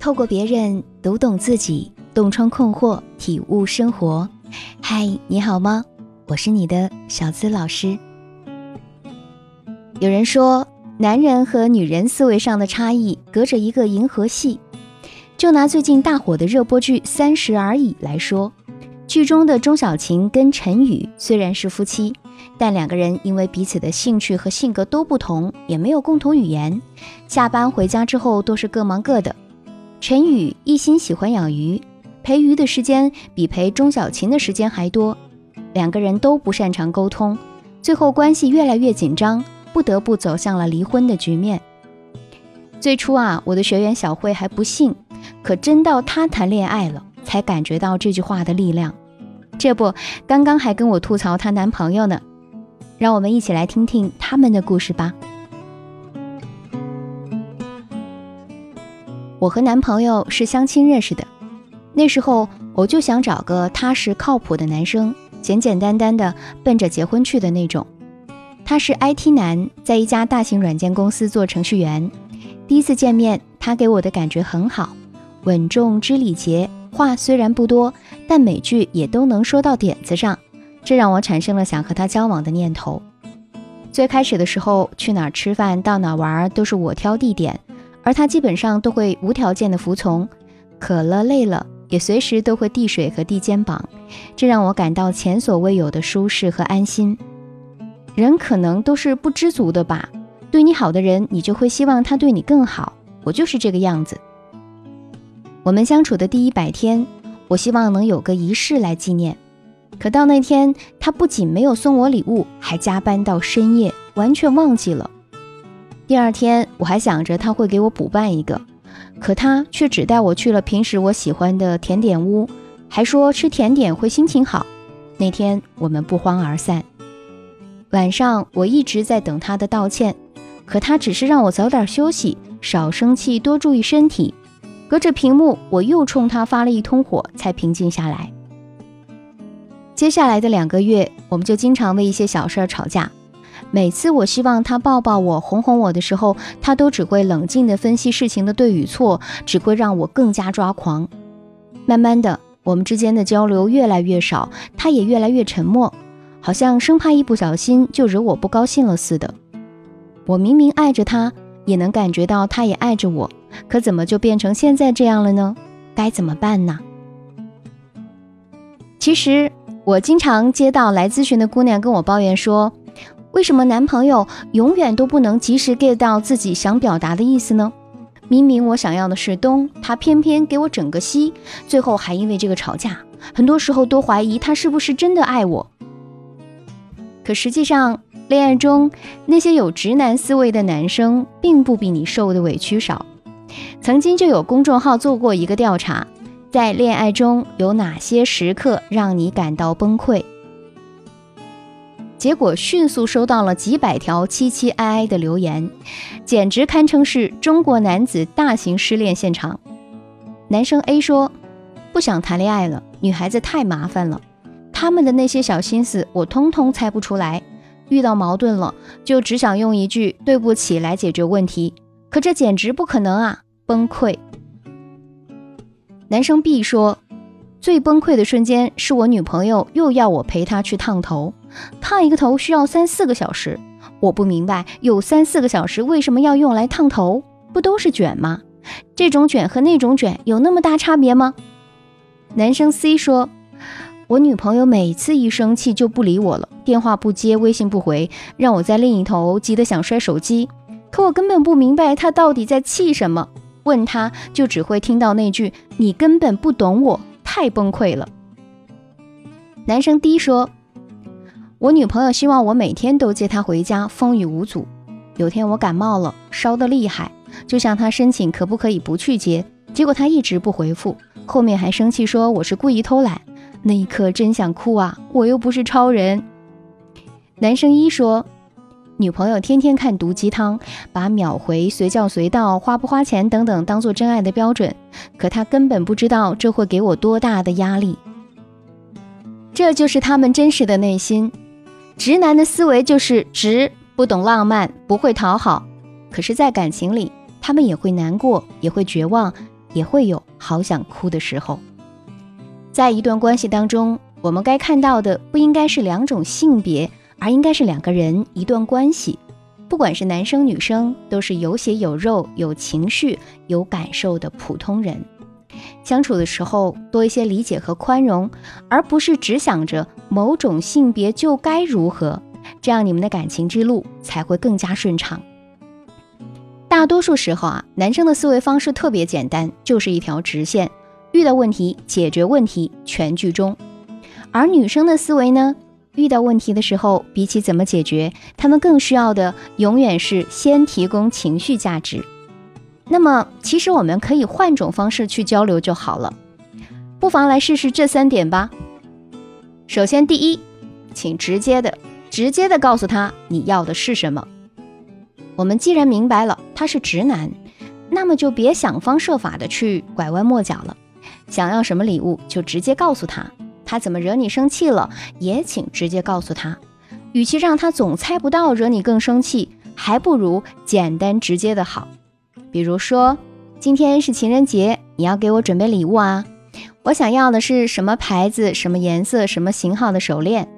透过别人读懂自己，洞穿困惑，体悟生活。嗨，你好吗？我是你的小资老师。有人说，男人和女人思维上的差异隔着一个银河系。就拿最近大火的热播剧《三十而已》来说，剧中的钟小琴跟陈宇虽然是夫妻，但两个人因为彼此的兴趣和性格都不同，也没有共同语言，下班回家之后都是各忙各的。陈宇一心喜欢养鱼，陪鱼的时间比陪钟小琴的时间还多，两个人都不擅长沟通，最后关系越来越紧张，不得不走向了离婚的局面。最初啊，我的学员小慧还不信。可真到她谈恋爱了，才感觉到这句话的力量。这不，刚刚还跟我吐槽她男朋友呢。让我们一起来听听他们的故事吧。我和男朋友是相亲认识的，那时候我就想找个踏实靠谱的男生，简简单单的奔着结婚去的那种。他是 IT 男，在一家大型软件公司做程序员。第一次见面，他给我的感觉很好。稳重知礼节，话虽然不多，但每句也都能说到点子上，这让我产生了想和他交往的念头。最开始的时候，去哪儿吃饭、到哪玩都是我挑地点，而他基本上都会无条件的服从。渴了、累了，也随时都会递水和递肩膀，这让我感到前所未有的舒适和安心。人可能都是不知足的吧，对你好的人，你就会希望他对你更好。我就是这个样子。我们相处的第一百天，我希望能有个仪式来纪念。可到那天，他不仅没有送我礼物，还加班到深夜，完全忘记了。第二天，我还想着他会给我补办一个，可他却只带我去了平时我喜欢的甜点屋，还说吃甜点会心情好。那天我们不欢而散。晚上，我一直在等他的道歉，可他只是让我早点休息，少生气，多注意身体。隔着屏幕，我又冲他发了一通火，才平静下来。接下来的两个月，我们就经常为一些小事儿吵架。每次我希望他抱抱我、哄哄我的时候，他都只会冷静地分析事情的对与错，只会让我更加抓狂。慢慢的，我们之间的交流越来越少，他也越来越沉默，好像生怕一不小心就惹我不高兴了似的。我明明爱着他，也能感觉到他也爱着我。可怎么就变成现在这样了呢？该怎么办呢？其实我经常接到来咨询的姑娘跟我抱怨说，为什么男朋友永远都不能及时 get 到自己想表达的意思呢？明明我想要的是东，他偏偏给我整个西，最后还因为这个吵架。很多时候都怀疑他是不是真的爱我。可实际上，恋爱中那些有直男思维的男生，并不比你受的委屈少。曾经就有公众号做过一个调查，在恋爱中有哪些时刻让你感到崩溃？结果迅速收到了几百条凄凄哀哀的留言，简直堪称是中国男子大型失恋现场。男生 A 说：“不想谈恋爱了，女孩子太麻烦了，他们的那些小心思我通通猜不出来。遇到矛盾了，就只想用一句对不起来解决问题，可这简直不可能啊！”崩溃。男生 B 说：“最崩溃的瞬间是我女朋友又要我陪她去烫头，烫一个头需要三四个小时。我不明白，有三四个小时为什么要用来烫头？不都是卷吗？这种卷和那种卷有那么大差别吗？”男生 C 说：“我女朋友每次一生气就不理我了，电话不接，微信不回，让我在另一头急得想摔手机。可我根本不明白她到底在气什么。”问他就只会听到那句“你根本不懂我”，太崩溃了。男生 D 说：“我女朋友希望我每天都接她回家，风雨无阻。有天我感冒了，烧得厉害，就向她申请可不可以不去接，结果她一直不回复，后面还生气说我是故意偷懒。那一刻真想哭啊，我又不是超人。”男生一说。女朋友天天看毒鸡汤，把秒回、随叫随到、花不花钱等等当做真爱的标准，可他根本不知道这会给我多大的压力。这就是他们真实的内心。直男的思维就是直，不懂浪漫，不会讨好。可是，在感情里，他们也会难过，也会绝望，也会有好想哭的时候。在一段关系当中，我们该看到的不应该是两种性别，而应该是两个人一段关系。不管是男生女生，都是有血有肉、有情绪、有感受的普通人。相处的时候多一些理解和宽容，而不是只想着某种性别就该如何，这样你们的感情之路才会更加顺畅。大多数时候啊，男生的思维方式特别简单，就是一条直线，遇到问题解决问题全剧终；而女生的思维呢，遇到问题的时候，比起怎么解决，他们更需要的永远是先提供情绪价值。那么，其实我们可以换种方式去交流就好了，不妨来试试这三点吧。首先，第一，请直接的、直接的告诉他你要的是什么。我们既然明白了他是直男，那么就别想方设法的去拐弯抹角了。想要什么礼物就直接告诉他，他怎么惹你生气了也请直接告诉他。与其让他总猜不到，惹你更生气，还不如简单直接的好。比如说，今天是情人节，你要给我准备礼物啊！我想要的是什么牌子、什么颜色、什么型号的手链，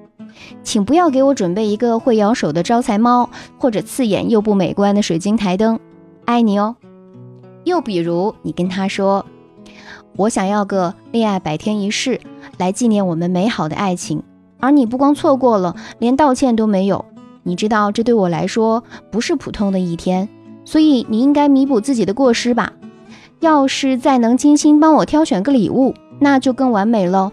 请不要给我准备一个会摇手的招财猫，或者刺眼又不美观的水晶台灯。爱你哦。又比如，你跟他说，我想要个恋爱百天仪式，来纪念我们美好的爱情，而你不光错过了，连道歉都没有。你知道，这对我来说不是普通的一天。所以你应该弥补自己的过失吧。要是再能精心帮我挑选个礼物，那就更完美喽。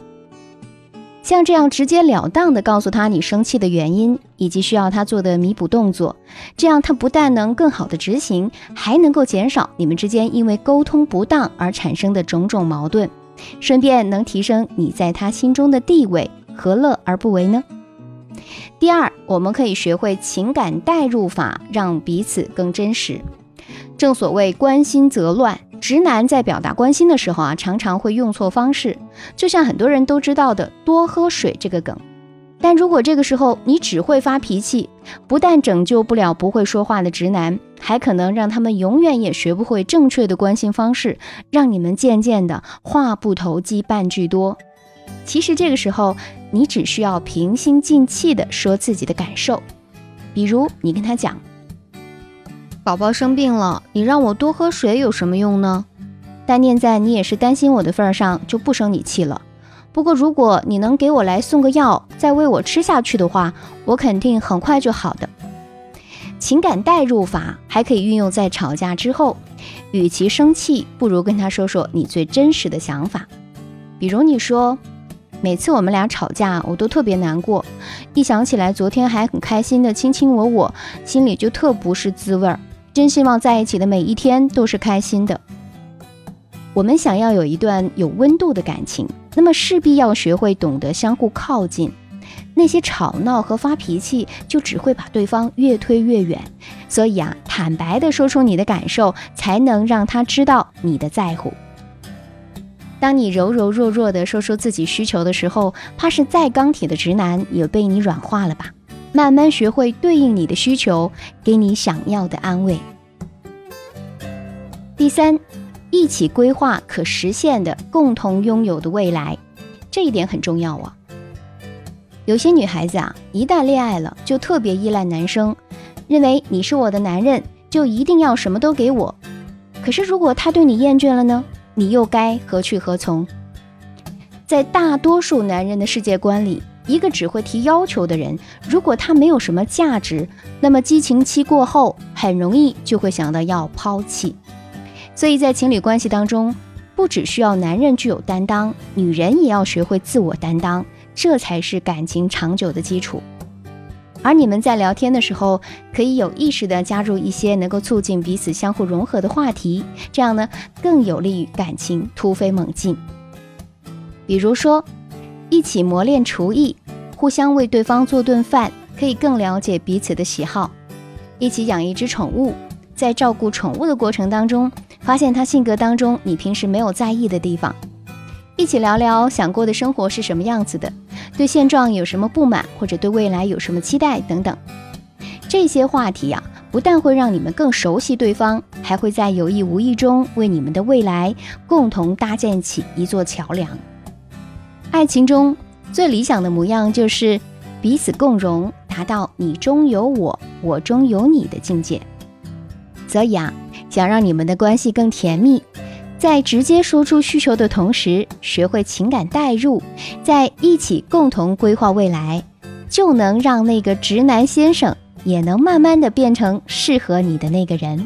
像这样直截了当的告诉他你生气的原因以及需要他做的弥补动作，这样他不但能更好的执行，还能够减少你们之间因为沟通不当而产生的种种矛盾，顺便能提升你在他心中的地位，何乐而不为呢？第二，我们可以学会情感代入法，让彼此更真实。正所谓关心则乱，直男在表达关心的时候啊，常常会用错方式。就像很多人都知道的“多喝水”这个梗，但如果这个时候你只会发脾气，不但拯救不了不会说话的直男，还可能让他们永远也学不会正确的关心方式，让你们渐渐的话不投机半句多。其实这个时候，你只需要平心静气地说自己的感受，比如你跟他讲：“宝宝生病了，你让我多喝水有什么用呢？但念在你也是担心我的份上，就不生你气了。不过如果你能给我来送个药，再喂我吃下去的话，我肯定很快就好的。”情感代入法还可以运用在吵架之后，与其生气，不如跟他说说你最真实的想法，比如你说。每次我们俩吵架，我都特别难过。一想起来昨天还很开心的卿卿我我，心里就特不是滋味儿。真希望在一起的每一天都是开心的。我们想要有一段有温度的感情，那么势必要学会懂得相互靠近。那些吵闹和发脾气，就只会把对方越推越远。所以啊，坦白的说出你的感受，才能让他知道你的在乎。当你柔柔弱弱地说出自己需求的时候，怕是再钢铁的直男也被你软化了吧？慢慢学会对应你的需求，给你想要的安慰。第三，一起规划可实现的、共同拥有的未来，这一点很重要啊。有些女孩子啊，一旦恋爱了，就特别依赖男生，认为你是我的男人，就一定要什么都给我。可是如果他对你厌倦了呢？你又该何去何从？在大多数男人的世界观里，一个只会提要求的人，如果他没有什么价值，那么激情期过后，很容易就会想到要抛弃。所以在情侣关系当中，不只需要男人具有担当，女人也要学会自我担当，这才是感情长久的基础。而你们在聊天的时候，可以有意识地加入一些能够促进彼此相互融合的话题，这样呢更有利于感情突飞猛进。比如说，一起磨练厨艺，互相为对方做顿饭，可以更了解彼此的喜好；一起养一只宠物，在照顾宠物的过程当中，发现它性格当中你平时没有在意的地方；一起聊聊想过的生活是什么样子的。对现状有什么不满，或者对未来有什么期待等等，这些话题呀，不但会让你们更熟悉对方，还会在有意无意中为你们的未来共同搭建起一座桥梁。爱情中最理想的模样就是彼此共融，达到你中有我，我中有你的境界。所以啊，想让你们的关系更甜蜜，在直接说出需求的同时，学会情感代入，在一起共同规划未来，就能让那个直男先生也能慢慢的变成适合你的那个人。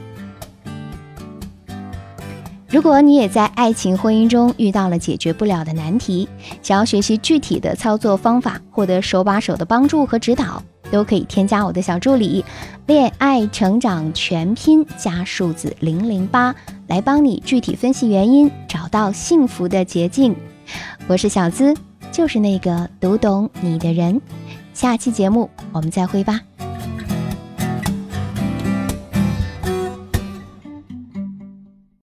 如果你也在爱情婚姻中遇到了解决不了的难题，想要学习具体的操作方法，获得手把手的帮助和指导。都可以添加我的小助理“恋爱成长全拼”加数字零零八，来帮你具体分析原因，找到幸福的捷径。我是小资，就是那个读懂你的人。下期节目我们再会吧。